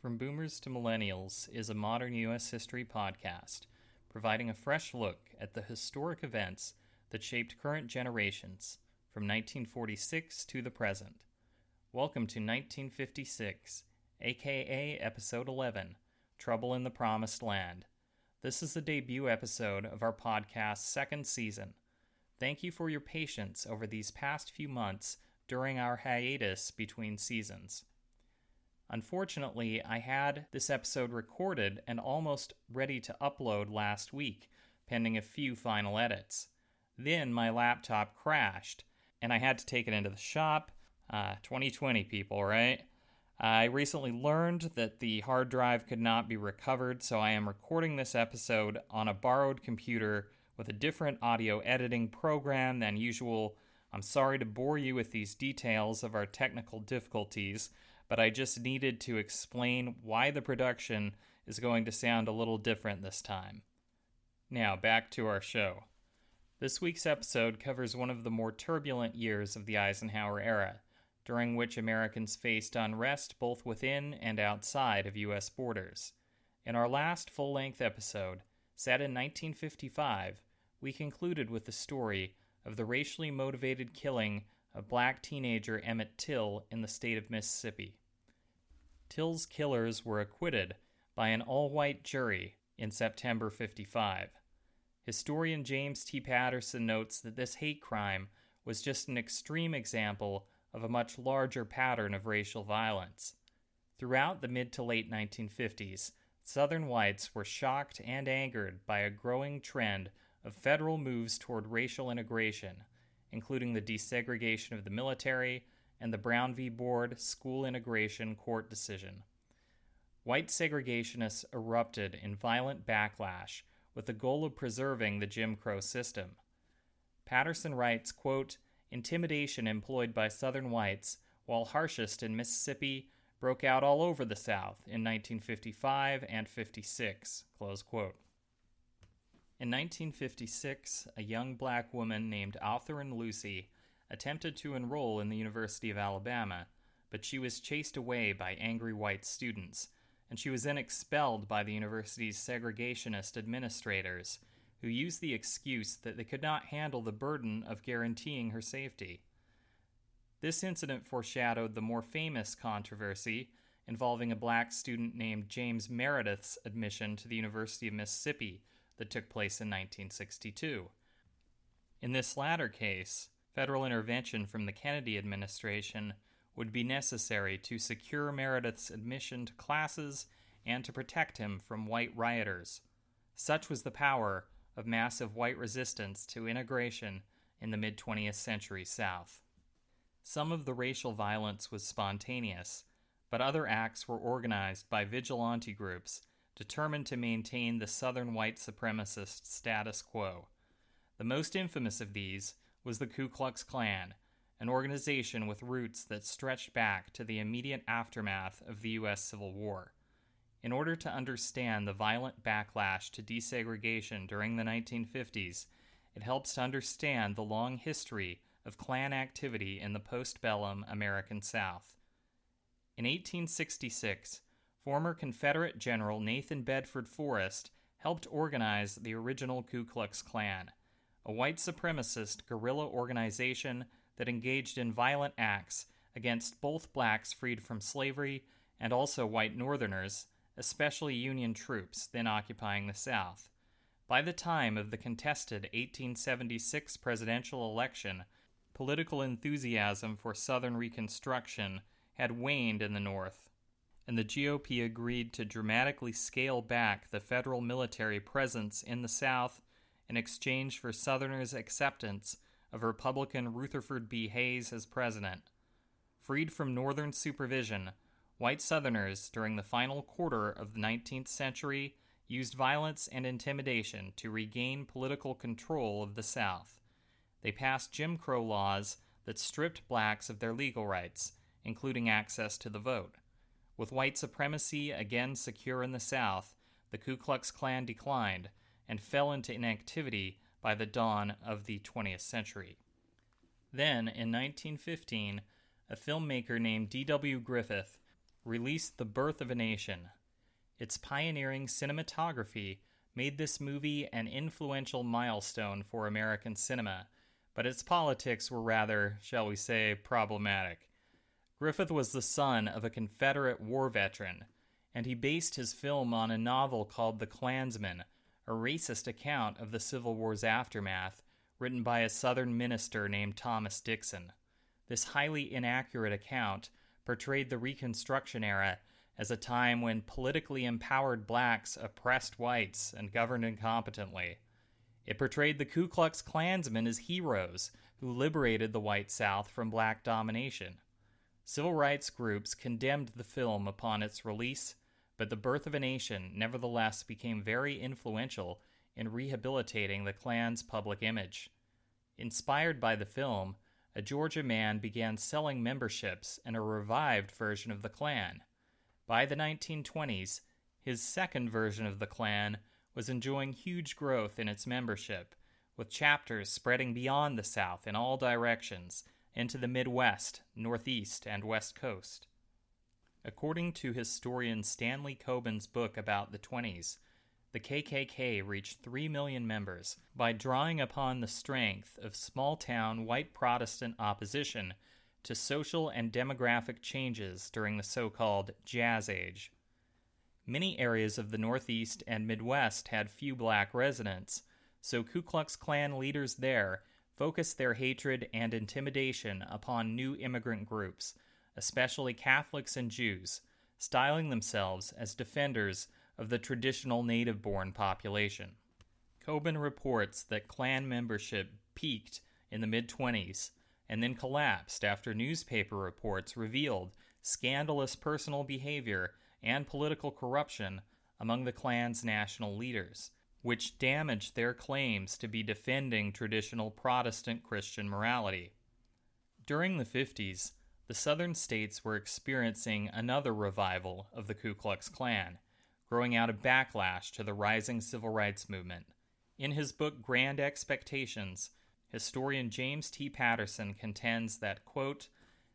From Boomers to Millennials is a modern U.S. history podcast, providing a fresh look at the historic events that shaped current generations from 1946 to the present. Welcome to 1956, aka Episode 11 Trouble in the Promised Land. This is the debut episode of our podcast's second season. Thank you for your patience over these past few months during our hiatus between seasons. Unfortunately, I had this episode recorded and almost ready to upload last week, pending a few final edits. Then my laptop crashed, and I had to take it into the shop. Uh, 2020 people, right? I recently learned that the hard drive could not be recovered, so I am recording this episode on a borrowed computer with a different audio editing program than usual. I'm sorry to bore you with these details of our technical difficulties, but I just needed to explain why the production is going to sound a little different this time. Now, back to our show. This week's episode covers one of the more turbulent years of the Eisenhower era, during which Americans faced unrest both within and outside of U.S. borders. In our last full length episode, set in 1955, we concluded with the story of the racially motivated killing of black teenager Emmett Till in the state of Mississippi. Till's killers were acquitted by an all white jury in September 55. Historian James T. Patterson notes that this hate crime was just an extreme example of a much larger pattern of racial violence. Throughout the mid to late 1950s, Southern whites were shocked and angered by a growing trend of federal moves toward racial integration, including the desegregation of the military and the Brown v. Board school integration court decision. White segregationists erupted in violent backlash with the goal of preserving the Jim Crow system. Patterson writes, quote, Intimidation employed by Southern whites, while harshest in Mississippi, broke out all over the South in 1955 and 56. Close quote. In 1956, a young black woman named Autherine Lucy attempted to enroll in the University of Alabama, but she was chased away by angry white students, and she was then expelled by the university's segregationist administrators, who used the excuse that they could not handle the burden of guaranteeing her safety. This incident foreshadowed the more famous controversy involving a black student named James Meredith's admission to the University of Mississippi that took place in 1962. In this latter case, federal intervention from the Kennedy administration would be necessary to secure Meredith's admission to classes and to protect him from white rioters. Such was the power of massive white resistance to integration in the mid 20th century South. Some of the racial violence was spontaneous, but other acts were organized by vigilante groups determined to maintain the Southern white supremacist status quo. The most infamous of these was the Ku Klux Klan, an organization with roots that stretched back to the immediate aftermath of the U.S. Civil War. In order to understand the violent backlash to desegregation during the 1950s, it helps to understand the long history of Klan activity in the postbellum American South. In 1866, former Confederate General Nathan Bedford Forrest helped organize the original Ku Klux Klan a white supremacist guerrilla organization that engaged in violent acts against both blacks freed from slavery and also white Northerners, especially Union troops then occupying the South. By the time of the contested 1876 presidential election, political enthusiasm for Southern Reconstruction had waned in the North, and the GOP agreed to dramatically scale back the federal military presence in the South in exchange for Southerners' acceptance of Republican Rutherford B. Hayes as president. Freed from Northern supervision, white Southerners during the final quarter of the 19th century used violence and intimidation to regain political control of the South. They passed Jim Crow laws that stripped blacks of their legal rights, including access to the vote. With white supremacy again secure in the South, the Ku Klux Klan declined, and fell into inactivity by the dawn of the 20th century. Then, in 1915, a filmmaker named D.W. Griffith released The Birth of a Nation. Its pioneering cinematography made this movie an influential milestone for American cinema, but its politics were rather, shall we say, problematic. Griffith was the son of a Confederate war veteran, and he based his film on a novel called The Klansman, a racist account of the Civil War's aftermath, written by a Southern minister named Thomas Dixon. This highly inaccurate account portrayed the Reconstruction era as a time when politically empowered blacks oppressed whites and governed incompetently. It portrayed the Ku Klux Klansmen as heroes who liberated the white South from black domination. Civil rights groups condemned the film upon its release, but The Birth of a Nation nevertheless became very influential in rehabilitating the Klan's public image. Inspired by the film, a Georgia man began selling memberships in a revived version of the Klan. By the 1920s, his second version of the Klan was enjoying huge growth in its membership, with chapters spreading beyond the South in all directions into the Midwest, Northeast, and West Coast. According to historian Stanley Coben's book about the 20s, the KKK reached 3 million members by drawing upon the strength of small town white Protestant opposition to social and demographic changes during the so called Jazz Age. Many areas of the Northeast and Midwest had few black residents, so Ku Klux Klan leaders there focused their hatred and intimidation upon new immigrant groups, especially Catholics and Jews, styling themselves as defenders of the traditional native born population. Coben reports that Klan membership peaked in the mid 20s and then collapsed after newspaper reports revealed scandalous personal behavior and political corruption among the Klan's national leaders, which damaged their claims to be defending traditional Protestant Christian morality. During the 50s, the southern states were experiencing another revival of the Ku Klux Klan, growing out of backlash to the rising civil rights movement. In his book Grand Expectations, historian James T. Patterson contends that, quote,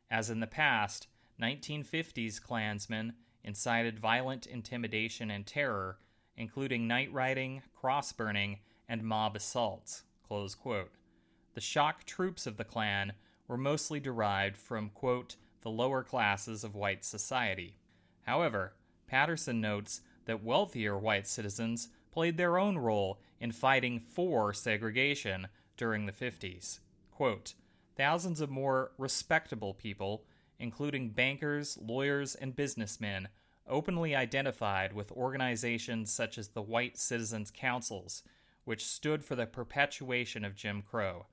as in the past, 1950s Klansmen incited violent intimidation and terror, including night riding, cross burning, and mob assaults. The shock troops of the Klan were mostly derived from, quote, the lower classes of white society. However, Patterson notes that wealthier white citizens played their own role in fighting for segregation during the 50s. Quote, Thousands of more respectable people, including bankers, lawyers, and businessmen, openly identified with organizations such as the White Citizens Councils, which stood for the perpetuation of Jim Crow.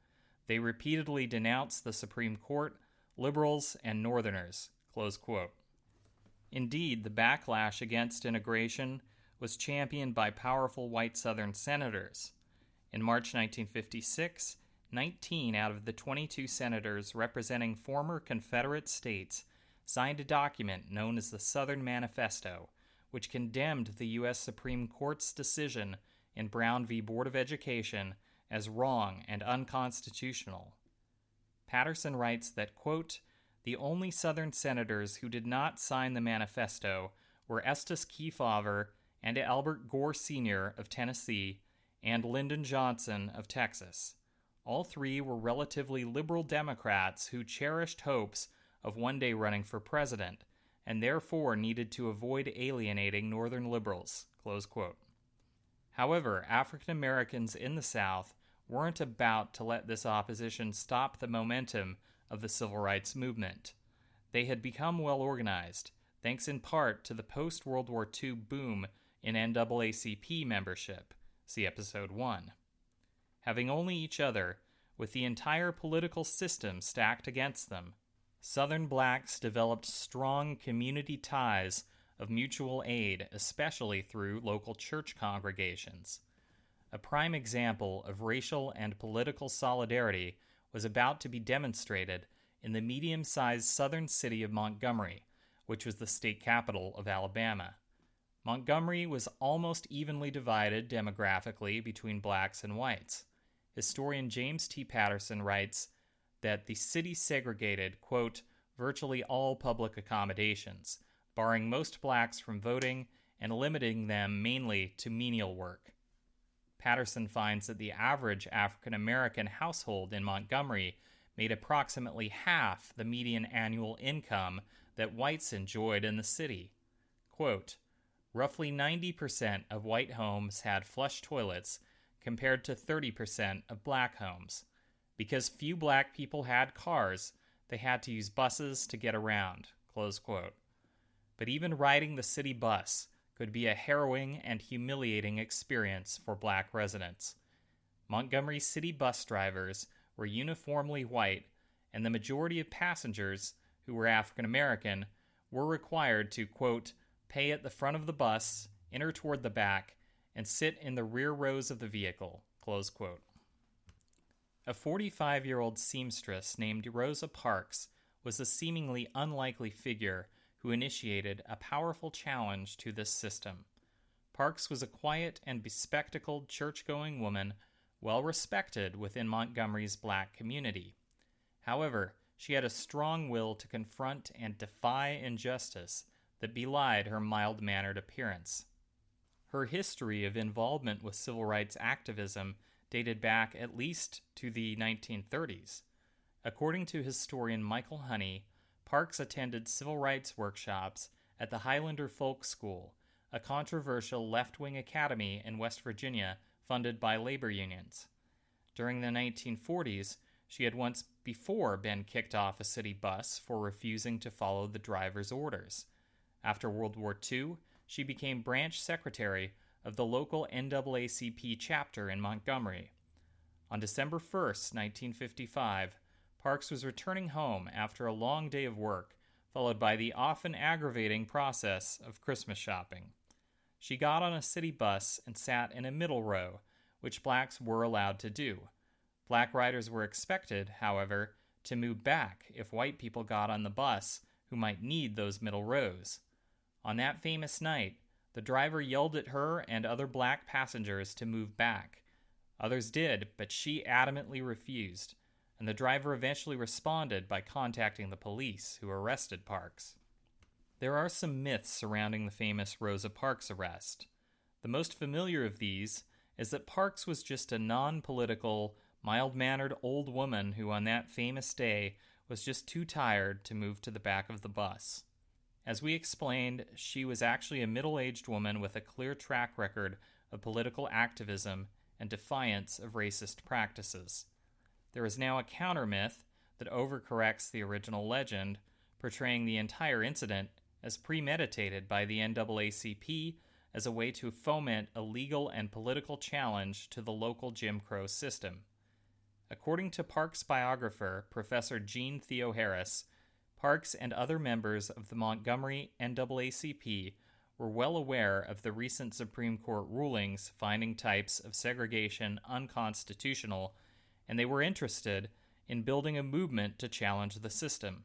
They repeatedly denounced the Supreme Court, liberals, and Northerners. Indeed, the backlash against integration was championed by powerful white Southern senators. In March 1956, 19 out of the 22 senators representing former Confederate states signed a document known as the Southern Manifesto, which condemned the U.S. Supreme Court's decision in Brown v. Board of Education as wrong and unconstitutional. Patterson writes that, quote, the only Southern senators who did not sign the manifesto were Estes Kefauver and Albert Gore Sr. of Tennessee and Lyndon Johnson of Texas. All three were relatively liberal Democrats who cherished hopes of one day running for president and therefore needed to avoid alienating Northern liberals. However, African Americans in the South weren't about to let this opposition stop the momentum of the civil rights movement. They had become well organized, thanks in part to the post World War II boom in NAACP membership. See episode 1. Having only each other, with the entire political system stacked against them, Southern blacks developed strong community ties of mutual aid, especially through local church congregations. A prime example of racial and political solidarity was about to be demonstrated in the medium sized southern city of Montgomery, which was the state capital of Alabama. Montgomery was almost evenly divided demographically between blacks and whites. Historian James T. Patterson writes that the city segregated, quote, virtually all public accommodations, barring most blacks from voting and limiting them mainly to menial work. Patterson finds that the average African American household in Montgomery made approximately half the median annual income that whites enjoyed in the city. Quote, Roughly 90% of white homes had flush toilets compared to 30% of black homes. Because few black people had cars, they had to use buses to get around. But even riding the city bus could be a harrowing and humiliating experience for black residents. Montgomery City bus drivers were uniformly white, and the majority of passengers, who were African American, were required to, quote, pay at the front of the bus, enter toward the back, and sit in the rear rows of the vehicle. Close quote. A 45 year old seamstress named Rosa Parks was a seemingly unlikely figure who initiated a powerful challenge to this system. Parks was a quiet and bespectacled church going woman, well respected within Montgomery's black community. However, she had a strong will to confront and defy injustice that belied her mild mannered appearance. Her history of involvement with civil rights activism dated back at least to the 1930s. According to historian Michael Honey, Parks attended civil rights workshops at the Highlander Folk School, a controversial left wing academy in West Virginia funded by labor unions. During the 1940s, she had once before been kicked off a city bus for refusing to follow the driver's orders. After World War II, she became branch secretary of the local NAACP chapter in Montgomery. On December 1, 1955, Parks was returning home after a long day of work, followed by the often aggravating process of Christmas shopping. She got on a city bus and sat in a middle row, which blacks were allowed to do. Black riders were expected, however, to move back if white people got on the bus who might need those middle rows. On that famous night, the driver yelled at her and other black passengers to move back. Others did, but she adamantly refused and the driver eventually responded by contacting the police, who arrested Parks. There are some myths surrounding the famous Rosa Parks arrest. The most familiar of these is that Parks was just a non political, mild mannered old woman who, on that famous day, was just too tired to move to the back of the bus. As we explained, she was actually a middle aged woman with a clear track record of political activism and defiance of racist practices. There is now a counter myth that overcorrects the original legend, portraying the entire incident as premeditated by the NAACP as a way to foment a legal and political challenge to the local Jim Crow system. According to Parks biographer Professor Jean Theoharis, Parks and other members of the Montgomery NAACP were well aware of the recent Supreme Court rulings finding types of segregation unconstitutional and they were interested in building a movement to challenge the system.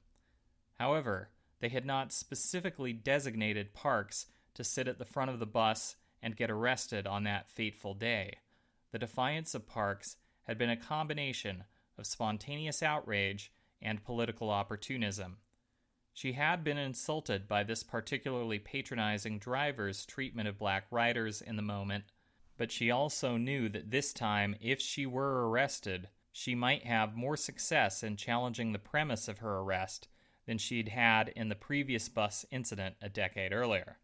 However, they had not specifically designated Parks to sit at the front of the bus and get arrested on that fateful day. The defiance of Parks had been a combination of spontaneous outrage and political opportunism. She had been insulted by this particularly patronizing driver's treatment of black riders in the moment, but she also knew that this time, if she were arrested, she might have more success in challenging the premise of her arrest than she'd had in the previous bus incident a decade earlier.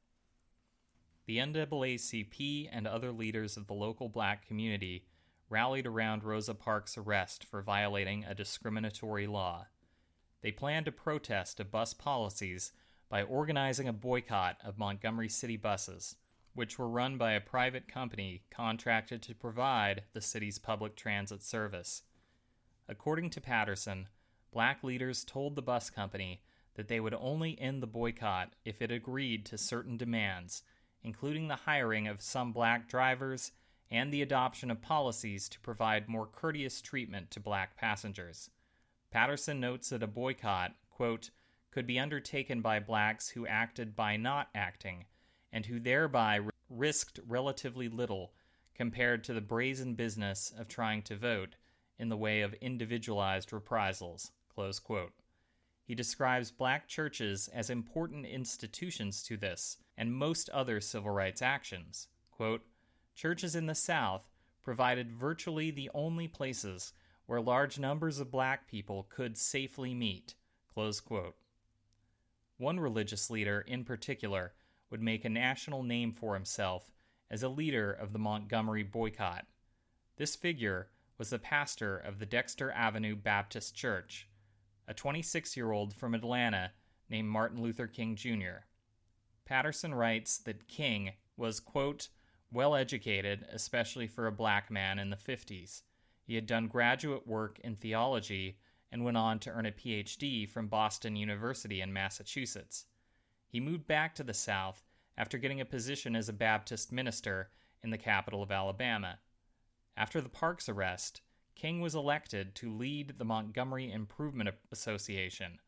The NAACP and other leaders of the local black community rallied around Rosa Parks' arrest for violating a discriminatory law. They planned to protest a bus policies by organizing a boycott of Montgomery City buses, which were run by a private company contracted to provide the city's public transit service. According to Patterson, black leaders told the bus company that they would only end the boycott if it agreed to certain demands, including the hiring of some black drivers and the adoption of policies to provide more courteous treatment to black passengers. Patterson notes that a boycott, quote, could be undertaken by blacks who acted by not acting, and who thereby risked relatively little compared to the brazen business of trying to vote in the way of individualized reprisals. He describes black churches as important institutions to this and most other civil rights actions. Quote, Churches in the South provided virtually the only places where large numbers of black people could safely meet. One religious leader, in particular, would make a national name for himself as a leader of the Montgomery boycott. This figure was the pastor of the Dexter Avenue Baptist Church, a 26 year old from Atlanta named Martin Luther King Jr. Patterson writes that King was, quote, well educated, especially for a black man in the 50s. He had done graduate work in theology and went on to earn a PhD from Boston University in Massachusetts. He moved back to the South after getting a position as a Baptist minister in the capital of Alabama. After the Parks arrest, King was elected to lead the Montgomery Improvement Association,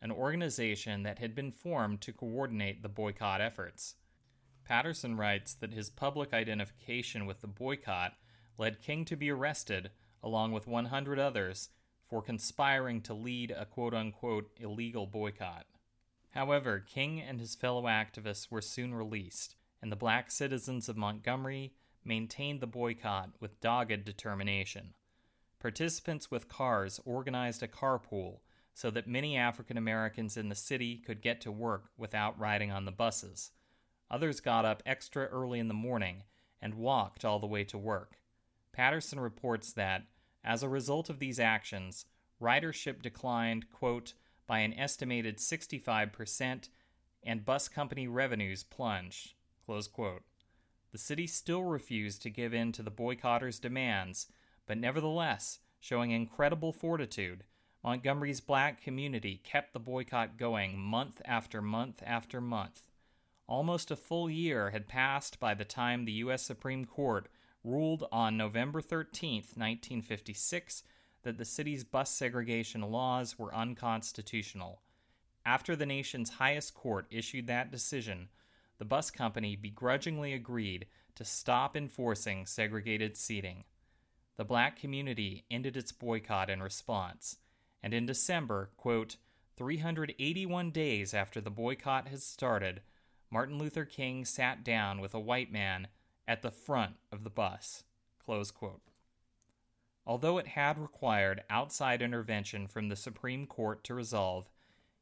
an organization that had been formed to coordinate the boycott efforts. Patterson writes that his public identification with the boycott led King to be arrested, along with 100 others, for conspiring to lead a quote unquote illegal boycott. However, King and his fellow activists were soon released, and the black citizens of Montgomery maintained the boycott with dogged determination. Participants with cars organized a carpool so that many African Americans in the city could get to work without riding on the buses. Others got up extra early in the morning and walked all the way to work. Patterson reports that, as a result of these actions, ridership declined, quote, by an estimated 65%, and bus company revenues plunged, close quote. The city still refused to give in to the boycotters' demands, but nevertheless, showing incredible fortitude, Montgomery's black community kept the boycott going month after month after month. Almost a full year had passed by the time the U.S. Supreme Court ruled on November 13, 1956, that the city's bus segregation laws were unconstitutional. After the nation's highest court issued that decision, the bus company begrudgingly agreed to stop enforcing segregated seating. The black community ended its boycott in response, and in December, quote, 381 days after the boycott had started, Martin Luther King sat down with a white man at the front of the bus. Although it had required outside intervention from the Supreme Court to resolve,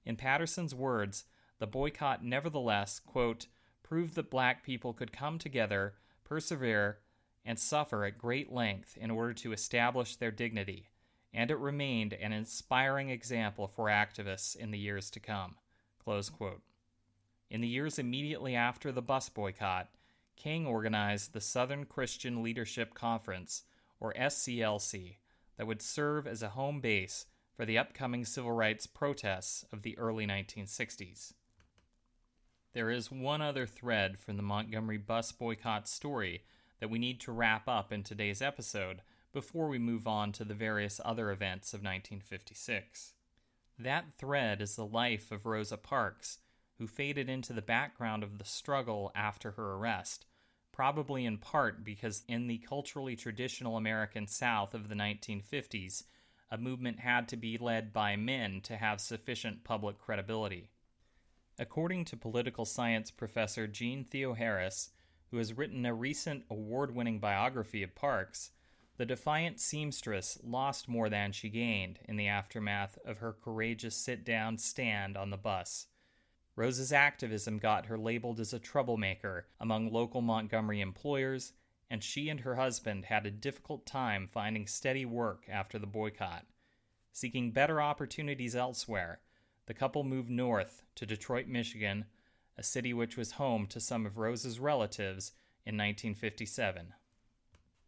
in Patterson's words, the boycott nevertheless, quote, proved that black people could come together, persevere, and suffer at great length in order to establish their dignity, and it remained an inspiring example for activists in the years to come. In the years immediately after the bus boycott, King organized the Southern Christian Leadership Conference, or SCLC, that would serve as a home base for the upcoming civil rights protests of the early 1960s. There is one other thread from the Montgomery bus boycott story that we need to wrap up in today's episode before we move on to the various other events of 1956. That thread is the life of Rosa Parks, who faded into the background of the struggle after her arrest, probably in part because in the culturally traditional American South of the 1950s, a movement had to be led by men to have sufficient public credibility. According to political science professor Jean Theoharis, who has written a recent award winning biography of Parks, the defiant seamstress lost more than she gained in the aftermath of her courageous sit down stand on the bus. Rosa's activism got her labeled as a troublemaker among local Montgomery employers, and she and her husband had a difficult time finding steady work after the boycott. Seeking better opportunities elsewhere, the couple moved north to Detroit, Michigan, a city which was home to some of Rose's relatives in 1957.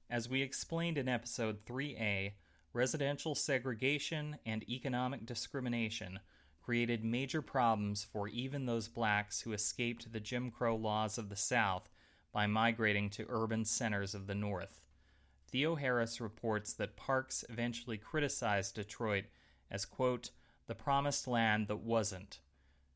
As we explained in episode 3A, residential segregation and economic discrimination created major problems for even those blacks who escaped the Jim Crow laws of the South by migrating to urban centers of the North. Theoharis reports that Parks eventually criticized Detroit as, quote, the promised land that wasn't.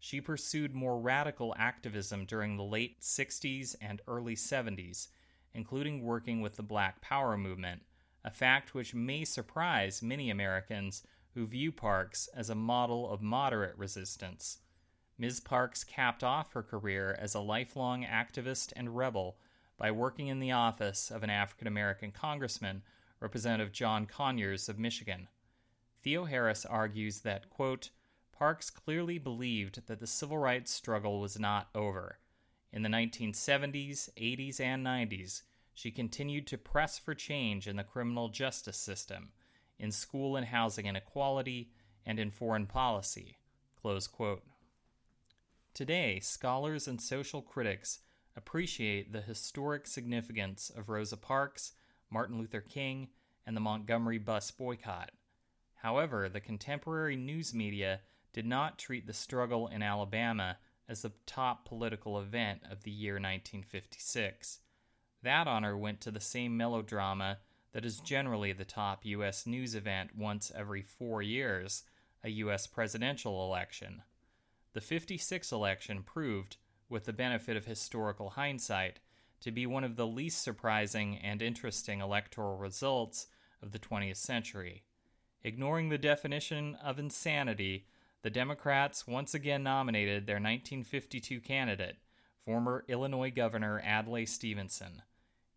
She pursued more radical activism during the late 60s and early 70s, including working with the Black Power movement, a fact which may surprise many Americans who view Parks as a model of moderate resistance. Ms. Parks capped off her career as a lifelong activist and rebel by working in the office of an African American congressman, Representative John Conyers of Michigan. Theoharis argues that, quote, Parks clearly believed that the civil rights struggle was not over. In the 1970s, 80s, and 90s, she continued to press for change in the criminal justice system, in school and housing inequality, and in foreign policy. Today, scholars and social critics appreciate the historic significance of Rosa Parks, Martin Luther King, and the Montgomery bus boycott. However, the contemporary news media did not treat the struggle in Alabama as the top political event of the year 1956. That honor went to the same melodrama that is generally the top U.S. news event once every four years, a U.S. presidential election. The 56 election proved with the benefit of historical hindsight, to be one of the least surprising and interesting electoral results of the 20th century. Ignoring the definition of insanity, the Democrats once again nominated their 1952 candidate, former Illinois Governor Adlai Stevenson.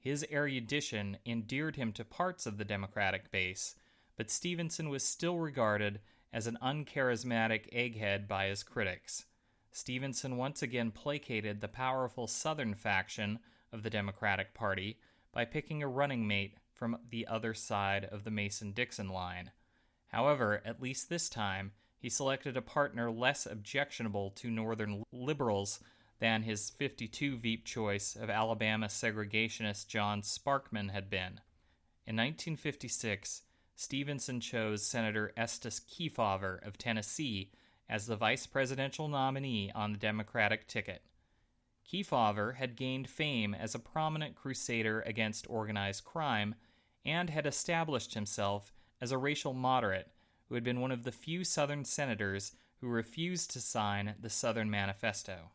His erudition endeared him to parts of the Democratic base, but Stevenson was still regarded as an uncharismatic egghead by his critics. Stevenson once again placated the powerful Southern faction of the Democratic Party by picking a running mate from the other side of the Mason Dixon line. However, at least this time, he selected a partner less objectionable to Northern liberals than his 52 Veep choice of Alabama segregationist John Sparkman had been. In 1956, Stevenson chose Senator Estes Kefauver of Tennessee as the vice presidential nominee on the Democratic ticket. Kefauver had gained fame as a prominent crusader against organized crime and had established himself as a racial moderate who had been one of the few Southern senators who refused to sign the Southern Manifesto.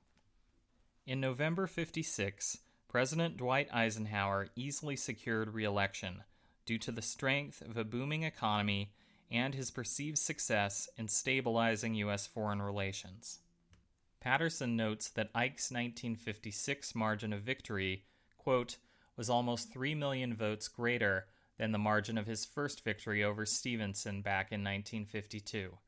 In November 56, President Dwight Eisenhower easily secured re election due to the strength of a booming economy and his perceived success in stabilizing U.S. foreign relations. Patterson notes that Ike's 1956 margin of victory, quote, was almost 3 million votes greater than the margin of his first victory over Stevenson back in 1952.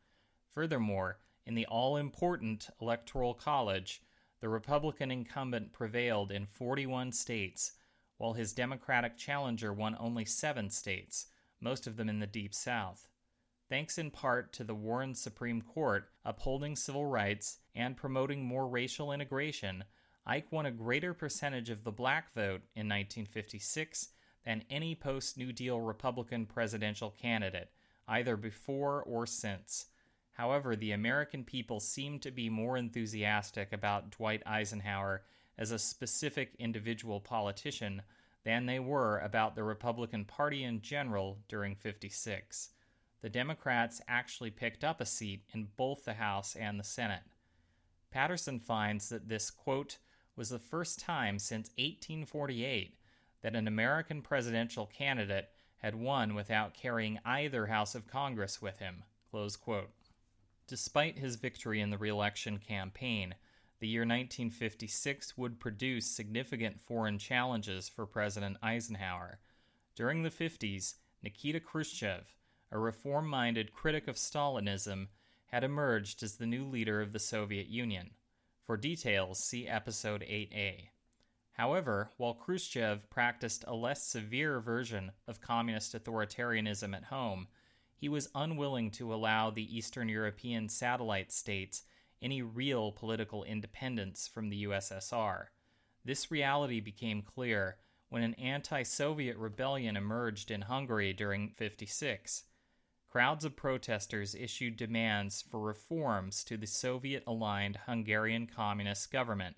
Furthermore, in the all important Electoral College, the Republican incumbent prevailed in 41 states, while his Democratic challenger won only seven states, most of them in the Deep South thanks in part to the Warren Supreme Court upholding civil rights and promoting more racial integration, Ike won a greater percentage of the black vote in 1956 than any post New Deal Republican presidential candidate, either before or since. However, the American people seemed to be more enthusiastic about Dwight Eisenhower as a specific individual politician than they were about the Republican Party in general during 56 the Democrats actually picked up a seat in both the House and the Senate. Patterson finds that this, quote, was the first time since 1848 that an American presidential candidate had won without carrying either House of Congress with him, Despite his victory in the reelection campaign, the year 1956 would produce significant foreign challenges for President Eisenhower. During the 50s, Nikita Khrushchev, a reform minded critic of Stalinism, had emerged as the new leader of the Soviet Union. For details, see Episode 8a. However, while Khrushchev practiced a less severe version of communist authoritarianism at home, he was unwilling to allow the Eastern European satellite states any real political independence from the USSR. This reality became clear when an anti Soviet rebellion emerged in Hungary during 56. Crowds of protesters issued demands for reforms to the Soviet aligned Hungarian Communist government.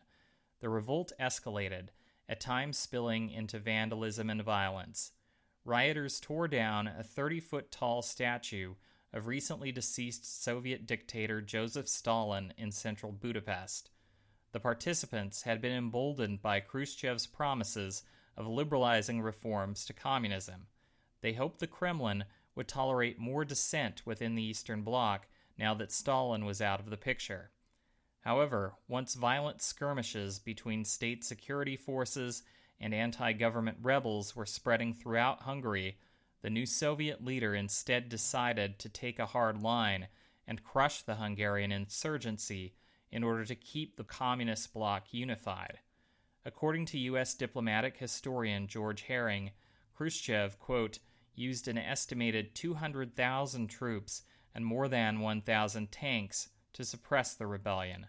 The revolt escalated, at times spilling into vandalism and violence. Rioters tore down a 30 foot tall statue of recently deceased Soviet dictator Joseph Stalin in central Budapest. The participants had been emboldened by Khrushchev's promises of liberalizing reforms to communism. They hoped the Kremlin would tolerate more dissent within the Eastern Bloc now that Stalin was out of the picture. However, once violent skirmishes between state security forces and anti government rebels were spreading throughout Hungary, the new Soviet leader instead decided to take a hard line and crush the Hungarian insurgency in order to keep the communist bloc unified. According to U.S. diplomatic historian George Herring, Khrushchev, quote, used an estimated 200,000 troops and more than 1,000 tanks to suppress the rebellion.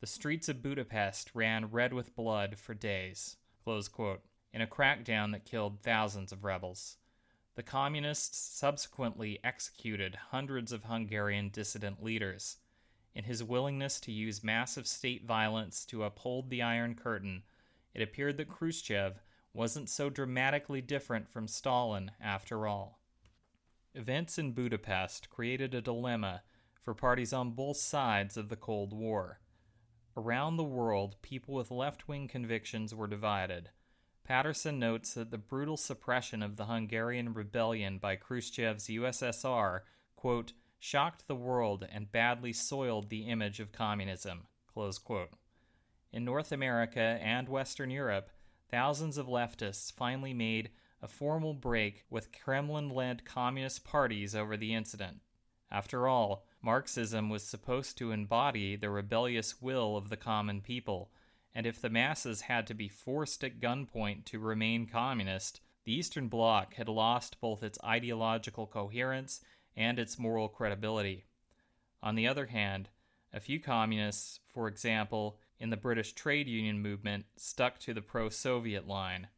The streets of Budapest ran red with blood for days, in a crackdown that killed thousands of rebels. The communists subsequently executed hundreds of Hungarian dissident leaders. In his willingness to use massive state violence to uphold the Iron Curtain, it appeared that Khrushchev wasn't so dramatically different from Stalin after all. Events in Budapest created a dilemma for parties on both sides of the Cold War. Around the world, people with left wing convictions were divided. Patterson notes that the brutal suppression of the Hungarian rebellion by Khrushchev's USSR, quote, shocked the world and badly soiled the image of communism. In North America and Western Europe, thousands of leftists finally made a formal break with Kremlin led communist parties over the incident. After all, Marxism was supposed to embody the rebellious will of the common people, and if the masses had to be forced at gunpoint to remain communist, the Eastern Bloc had lost both its ideological coherence and its moral credibility. On the other hand, a few communists, for example, in the British trade union movement, stuck to the pro Soviet line.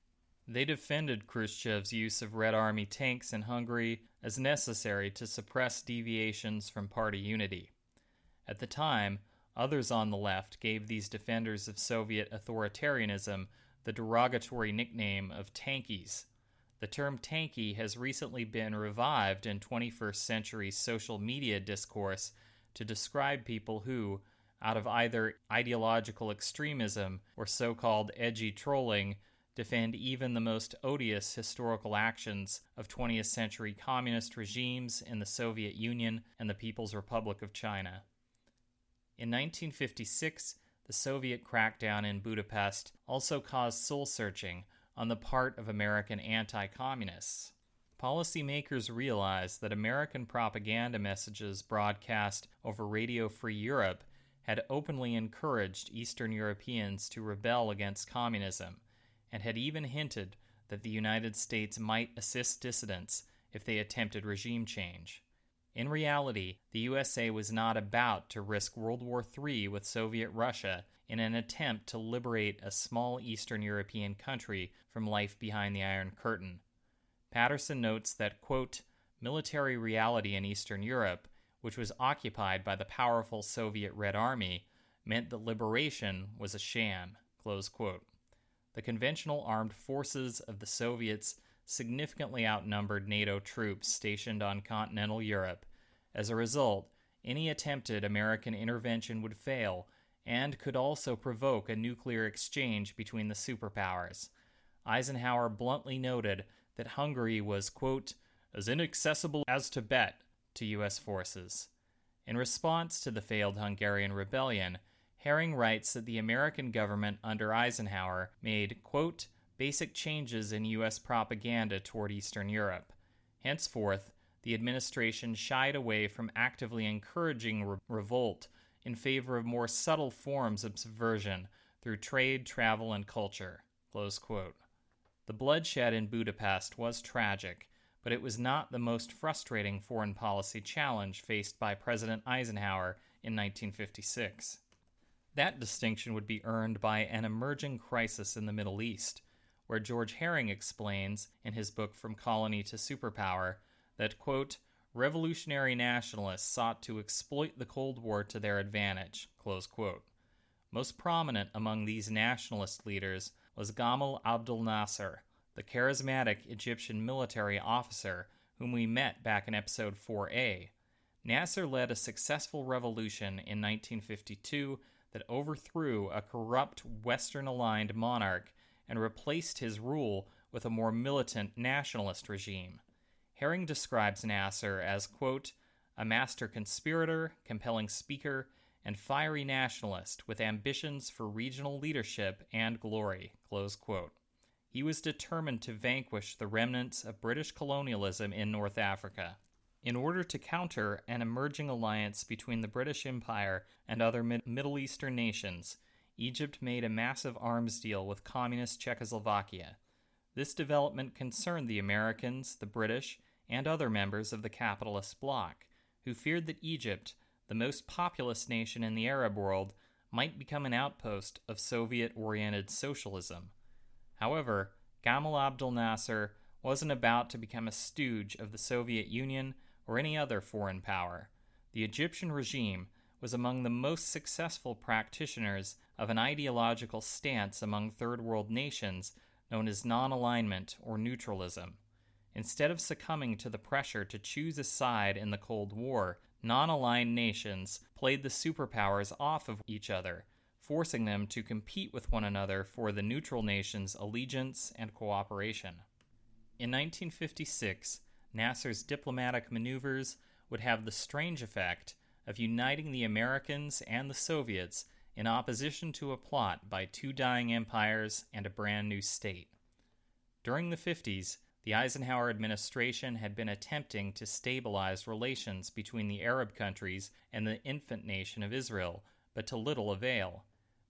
They defended Khrushchev's use of Red Army tanks in Hungary as necessary to suppress deviations from party unity. At the time, others on the left gave these defenders of Soviet authoritarianism the derogatory nickname of tankies. The term tanky has recently been revived in 21st century social media discourse to describe people who, out of either ideological extremism or so called edgy trolling, defend even the most odious historical actions of 20th century communist regimes in the Soviet Union and the People's Republic of China. In 1956, the Soviet crackdown in Budapest also caused soul searching on the part of American anti communists. Policymakers realized that American propaganda messages broadcast over Radio Free Europe had openly encouraged Eastern Europeans to rebel against communism and had even hinted that the United States might assist dissidents if they attempted regime change. In reality, the USA was not about to risk World War III with Soviet Russia in an attempt to liberate a small Eastern European country from life behind the Iron Curtain. Patterson notes that, quote, military reality in Eastern Europe, which was occupied by the powerful Soviet Red Army, meant that liberation was a sham. Close quote the conventional armed forces of the Soviets significantly outnumbered NATO troops stationed on continental Europe. As a result, any attempted American intervention would fail and could also provoke a nuclear exchange between the superpowers. Eisenhower bluntly noted that Hungary was, quote, as inaccessible as Tibet to U.S. forces. In response to the failed Hungarian rebellion, Herring writes that the American government under Eisenhower made, quote, basic changes in U.S. propaganda toward Eastern Europe. Henceforth, the administration shied away from actively encouraging re- revolt in favor of more subtle forms of subversion through trade, travel, and culture. The bloodshed in Budapest was tragic, but it was not the most frustrating foreign policy challenge faced by President Eisenhower in 1956. That distinction would be earned by an emerging crisis in the Middle East, where George Herring explains in his book From Colony to Superpower that, quote, revolutionary nationalists sought to exploit the Cold War to their advantage, close quote. Most prominent among these nationalist leaders was Gamal Abdel Nasser, the charismatic Egyptian military officer whom we met back in episode 4A. Nasser led a successful revolution in 1952 that overthrew a corrupt Western aligned monarch and replaced his rule with a more militant nationalist regime. Herring describes Nasser as, quote, a master conspirator, compelling speaker, and fiery nationalist with ambitions for regional leadership and glory. close quote. He was determined to vanquish the remnants of British colonialism in North Africa. In order to counter an emerging alliance between the British Empire and other Mid- Middle Eastern nations, Egypt made a massive arms deal with communist Czechoslovakia. This development concerned the Americans, the British, and other members of the capitalist bloc, who feared that Egypt, the most populous nation in the Arab world, might become an outpost of Soviet oriented socialism. However, Gamal Abdel Nasser wasn't about to become a stooge of the Soviet Union or any other foreign power. The Egyptian regime was among the most successful practitioners of an ideological stance among third world nations known as non alignment or neutralism. Instead of succumbing to the pressure to choose a side in the Cold War, non aligned nations played the superpowers off of each other, forcing them to compete with one another for the neutral nation's allegiance and cooperation. In 1956, Nasser's diplomatic maneuvers would have the strange effect of uniting the Americans and the Soviets in opposition to a plot by two dying empires and a brand new state. During the 50s, the Eisenhower administration had been attempting to stabilize relations between the Arab countries and the infant nation of Israel, but to little avail.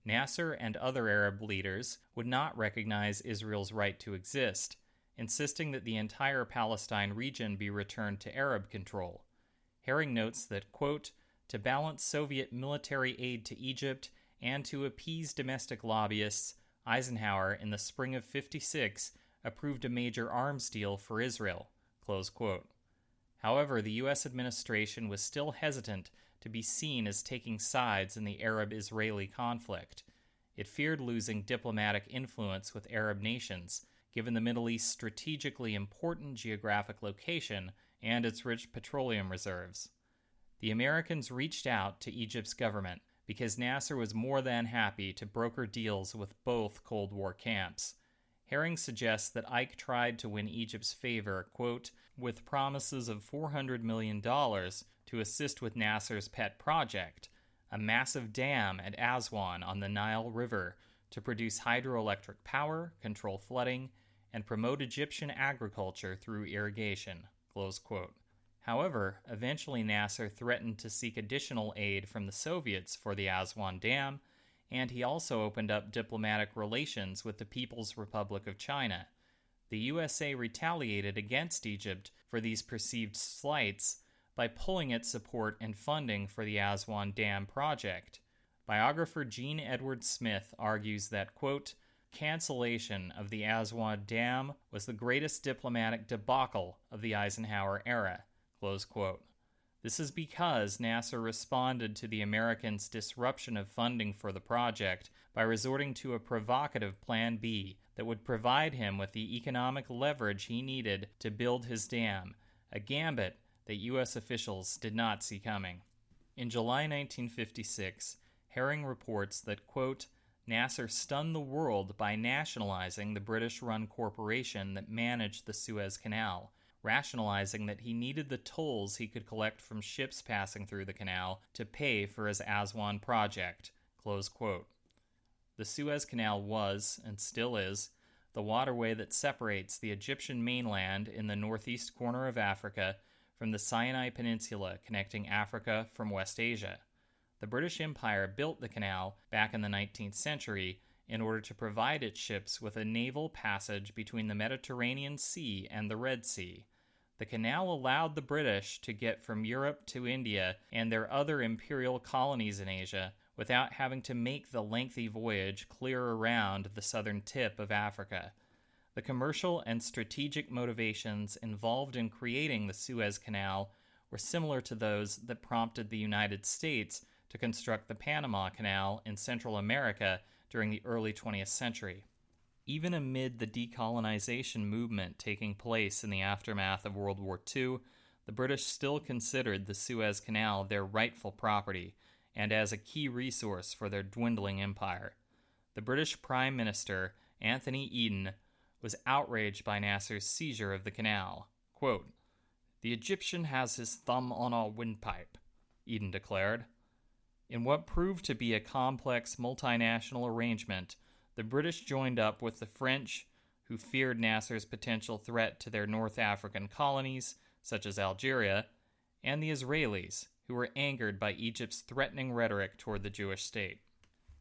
Nasser and other Arab leaders would not recognize Israel's right to exist, insisting that the entire Palestine region be returned to Arab control. Herring notes that, quote, to balance Soviet military aid to Egypt and to appease domestic lobbyists, Eisenhower, in the spring of 56, approved a major arms deal for Israel. However, the U.S. administration was still hesitant to be seen as taking sides in the Arab Israeli conflict. It feared losing diplomatic influence with Arab nations, given the Middle East's strategically important geographic location and its rich petroleum reserves. The Americans reached out to Egypt's government because Nasser was more than happy to broker deals with both Cold War camps. Herring suggests that Ike tried to win Egypt's favor, quote, with promises of $400 million to assist with Nasser's pet project, a massive dam at Aswan on the Nile River to produce hydroelectric power, control flooding, and promote Egyptian agriculture through irrigation. However, eventually Nasser threatened to seek additional aid from the Soviets for the Aswan Dam and he also opened up diplomatic relations with the People's Republic of China. The USA retaliated against Egypt for these perceived slights by pulling its support and funding for the Aswan Dam project. Biographer Jean Edward Smith argues that, quote, cancellation of the Aswan Dam was the greatest diplomatic debacle of the Eisenhower era. This is because Nasser responded to the Americans' disruption of funding for the project by resorting to a provocative Plan B that would provide him with the economic leverage he needed to build his dam, a gambit that U.S. officials did not see coming. In July 1956, Herring reports that, quote, Nasser stunned the world by nationalizing the British run corporation that managed the Suez Canal rationalizing that he needed the tolls he could collect from ships passing through the canal to pay for his Aswan project. The Suez Canal was, and still is, the waterway that separates the Egyptian mainland in the northeast corner of Africa from the Sinai Peninsula connecting Africa from West Asia. The British Empire built the canal back in the 19th century in order to provide its ships with a naval passage between the Mediterranean Sea and the Red Sea. The canal allowed the British to get from Europe to India and their other imperial colonies in Asia without having to make the lengthy voyage clear around the southern tip of Africa. The commercial and strategic motivations involved in creating the Suez Canal were similar to those that prompted the United States to construct the Panama Canal in Central America during the early 20th century. Even amid the decolonization movement taking place in the aftermath of World War II, the British still considered the Suez Canal their rightful property and as a key resource for their dwindling empire. The British Prime Minister, Anthony Eden, was outraged by Nasser's seizure of the canal. Quote, The Egyptian has his thumb on our windpipe, Eden declared. In what proved to be a complex multinational arrangement, the British joined up with the French, who feared Nasser's potential threat to their North African colonies, such as Algeria, and the Israelis, who were angered by Egypt's threatening rhetoric toward the Jewish state.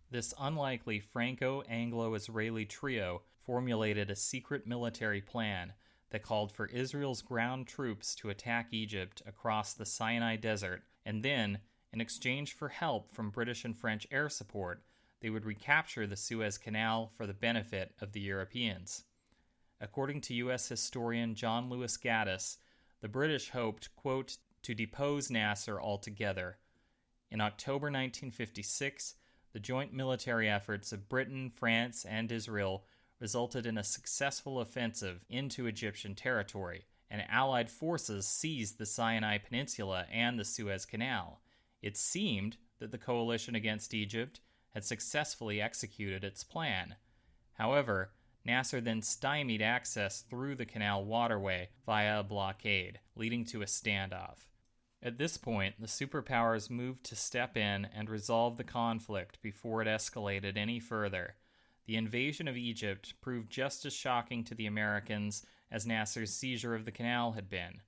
This unlikely Franco Anglo Israeli trio formulated a secret military plan that called for Israel's ground troops to attack Egypt across the Sinai Desert, and then, in exchange for help from British and French air support, they would recapture the Suez Canal for the benefit of the Europeans. According to U.S. historian John Lewis Gaddis, the British hoped, quote, to depose Nasser altogether. In October 1956, the joint military efforts of Britain, France, and Israel resulted in a successful offensive into Egyptian territory, and Allied forces seized the Sinai Peninsula and the Suez Canal. It seemed that the coalition against Egypt had successfully executed its plan. However, Nasser then stymied access through the canal waterway via a blockade, leading to a standoff. At this point, the superpowers moved to step in and resolve the conflict before it escalated any further the invasion of Egypt proved just as shocking to the Americans as Nasser's seizure of the canal had been.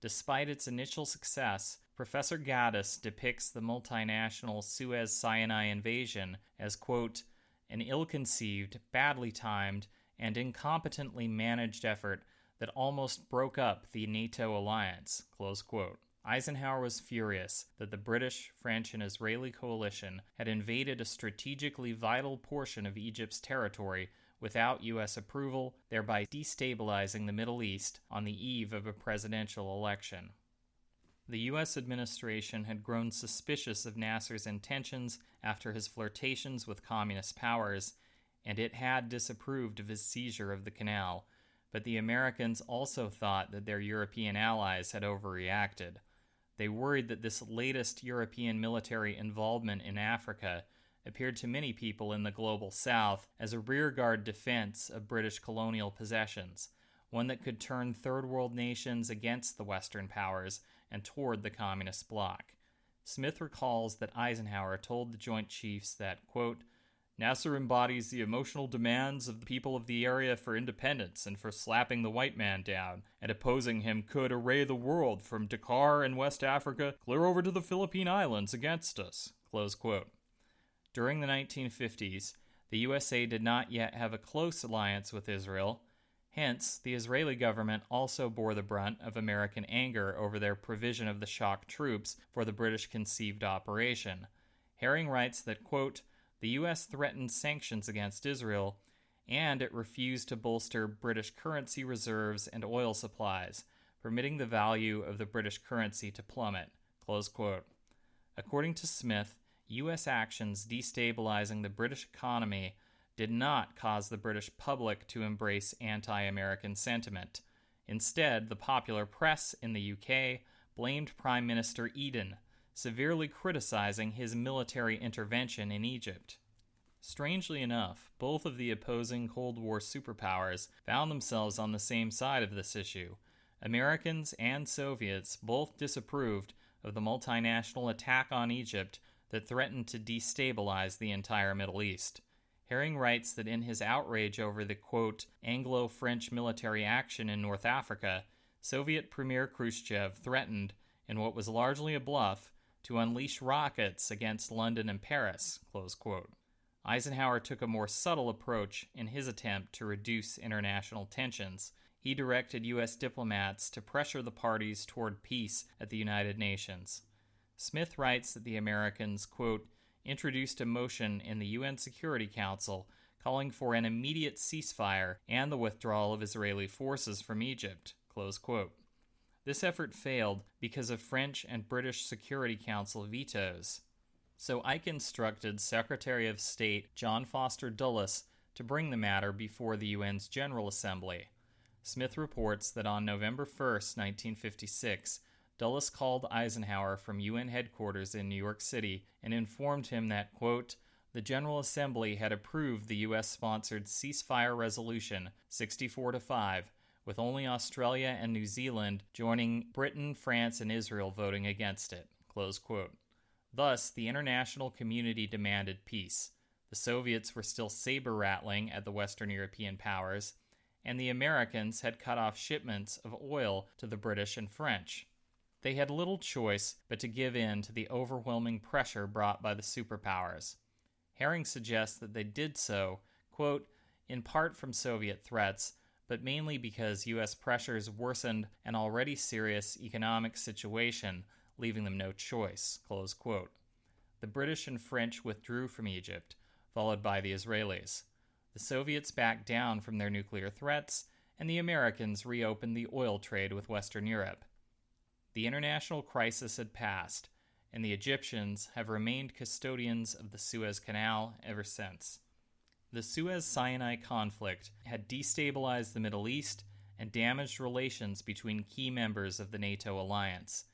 Despite its initial success, Professor Gaddis depicts the multinational Suez Sinai invasion as, quote, an ill conceived, badly timed, and incompetently managed effort that almost broke up the NATO alliance, close quote. Eisenhower was furious that the British, French, and Israeli coalition had invaded a strategically vital portion of Egypt's territory without U.S. approval, thereby destabilizing the Middle East on the eve of a presidential election. The U.S. administration had grown suspicious of Nasser's intentions after his flirtations with communist powers, and it had disapproved of his seizure of the canal. But the Americans also thought that their European allies had overreacted. They worried that this latest European military involvement in Africa appeared to many people in the global south as a rearguard defense of British colonial possessions, one that could turn third world nations against the Western powers and toward the communist bloc. Smith recalls that Eisenhower told the Joint Chiefs that, quote, Nasser embodies the emotional demands of the people of the area for independence and for slapping the white man down, and opposing him could array the world from Dakar in West Africa clear over to the Philippine Islands against us. During the 1950s, the USA did not yet have a close alliance with Israel. Hence, the Israeli government also bore the brunt of American anger over their provision of the shock troops for the British conceived operation. Herring writes that, quote, the U.S. threatened sanctions against Israel, and it refused to bolster British currency reserves and oil supplies, permitting the value of the British currency to plummet. close quote. According to Smith, U.S. actions destabilizing the British economy did not cause the British public to embrace anti American sentiment. Instead, the popular press in the UK blamed Prime Minister Eden severely criticizing his military intervention in Egypt. Strangely enough, both of the opposing Cold War superpowers found themselves on the same side of this issue. Americans and Soviets both disapproved of the multinational attack on Egypt that threatened to destabilize the entire Middle East. Herring writes that in his outrage over the quote, Anglo French military action in North Africa, Soviet Premier Khrushchev threatened, in what was largely a bluff, to unleash rockets against London and Paris. Eisenhower took a more subtle approach in his attempt to reduce international tensions. He directed U.S. diplomats to pressure the parties toward peace at the United Nations. Smith writes that the Americans, quote, introduced a motion in the UN Security Council calling for an immediate ceasefire and the withdrawal of Israeli forces from Egypt. This effort failed because of French and British Security Council vetoes. So Ike instructed Secretary of State John Foster Dulles to bring the matter before the UN's General Assembly. Smith reports that on November 1, 1956, Dulles called Eisenhower from UN headquarters in New York City and informed him that, quote, the General Assembly had approved the U.S. sponsored ceasefire resolution 64 to 5, with only Australia and New Zealand joining Britain, France, and Israel voting against it. Thus, the international community demanded peace. The Soviets were still saber rattling at the Western European powers, and the Americans had cut off shipments of oil to the British and French. They had little choice but to give in to the overwhelming pressure brought by the superpowers. Herring suggests that they did so, quote, in part from Soviet threats, but mainly because U.S. pressures worsened an already serious economic situation, leaving them no choice. The British and French withdrew from Egypt, followed by the Israelis. The Soviets backed down from their nuclear threats, and the Americans reopened the oil trade with Western Europe. The international crisis had passed, and the Egyptians have remained custodians of the Suez Canal ever since. The Suez Sinai conflict had destabilized the Middle East and damaged relations between key members of the NATO alliance.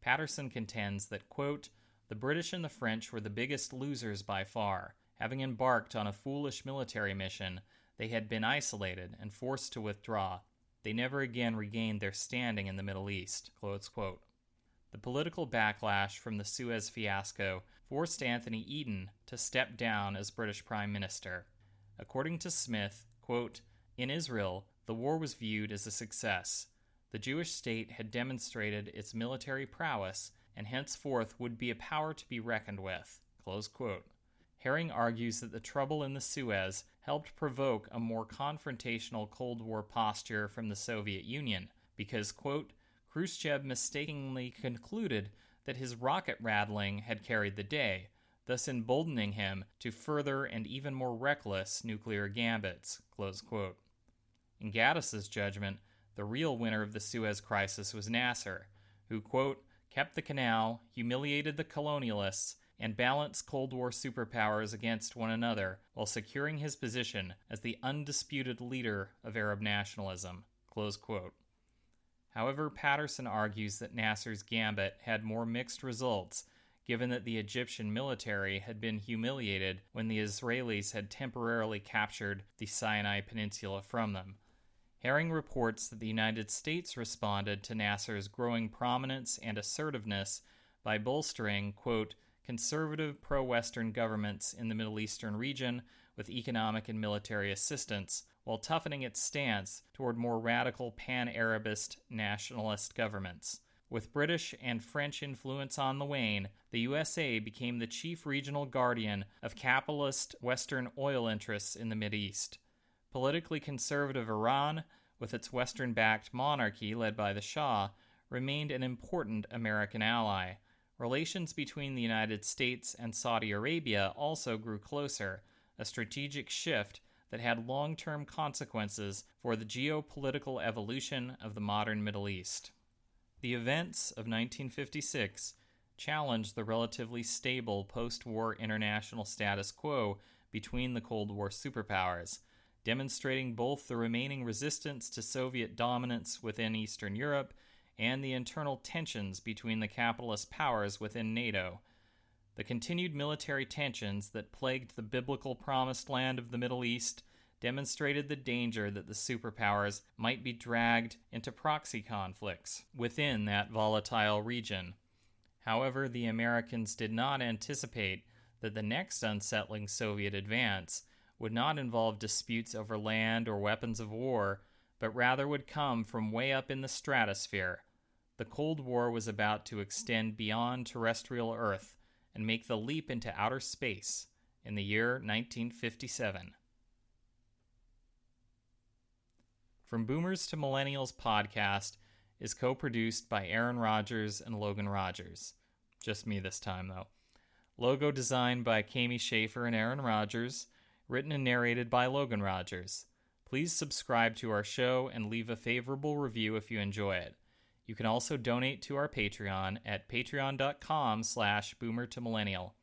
Patterson contends that, quote, the British and the French were the biggest losers by far. Having embarked on a foolish military mission, they had been isolated and forced to withdraw. They never again regained their standing in the Middle East. The political backlash from the Suez fiasco forced Anthony Eden to step down as British Prime Minister. According to Smith, quote, in Israel, the war was viewed as a success. The Jewish state had demonstrated its military prowess and henceforth would be a power to be reckoned with. Herring argues that the trouble in the Suez helped provoke a more confrontational Cold War posture from the Soviet Union because, quote, Khrushchev mistakenly concluded that his rocket rattling had carried the day, thus emboldening him to further and even more reckless nuclear gambits. In Gaddis's judgment, the real winner of the Suez crisis was Nasser, who, quote, kept the canal, humiliated the colonialists, and balance Cold War superpowers against one another while securing his position as the undisputed leader of Arab nationalism. However, Patterson argues that Nasser's gambit had more mixed results given that the Egyptian military had been humiliated when the Israelis had temporarily captured the Sinai Peninsula from them. Herring reports that the United States responded to Nasser's growing prominence and assertiveness by bolstering, quote, conservative pro Western governments in the Middle Eastern region with economic and military assistance, while toughening its stance toward more radical pan Arabist nationalist governments. With British and French influence on the wane, the USA became the chief regional guardian of capitalist Western oil interests in the East. Politically conservative Iran, with its Western backed monarchy led by the Shah, remained an important American ally. Relations between the United States and Saudi Arabia also grew closer, a strategic shift that had long term consequences for the geopolitical evolution of the modern Middle East. The events of 1956 challenged the relatively stable post war international status quo between the Cold War superpowers, demonstrating both the remaining resistance to Soviet dominance within Eastern Europe and the internal tensions between the capitalist powers within NATO. The continued military tensions that plagued the biblical promised land of the Middle East demonstrated the danger that the superpowers might be dragged into proxy conflicts within that volatile region. However, the Americans did not anticipate that the next unsettling Soviet advance would not involve disputes over land or weapons of war, but rather would come from way up in the stratosphere. The Cold War was about to extend beyond terrestrial Earth and make the leap into outer space in the year 1957. From Boomers to Millennials podcast is co produced by Aaron Rodgers and Logan Rogers. Just me this time, though. Logo designed by Kami Schaefer and Aaron Rodgers, written and narrated by Logan Rogers. Please subscribe to our show and leave a favorable review if you enjoy it. You can also donate to our Patreon at patreon.com slash boomer to millennial.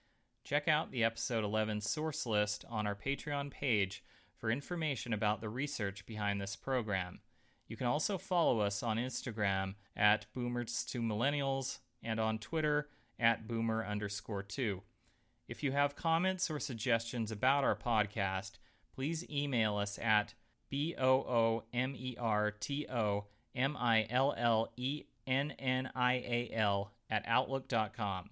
Check out the episode 11 source list on our Patreon page for information about the research behind this program. You can also follow us on Instagram at boomers to millennials and on Twitter at boomer underscore two. If you have comments or suggestions about our podcast, please email us at B O O M E R T O M I L L E N N I A L, at Outlook.com.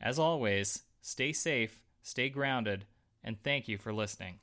As always, stay safe, stay grounded, and thank you for listening.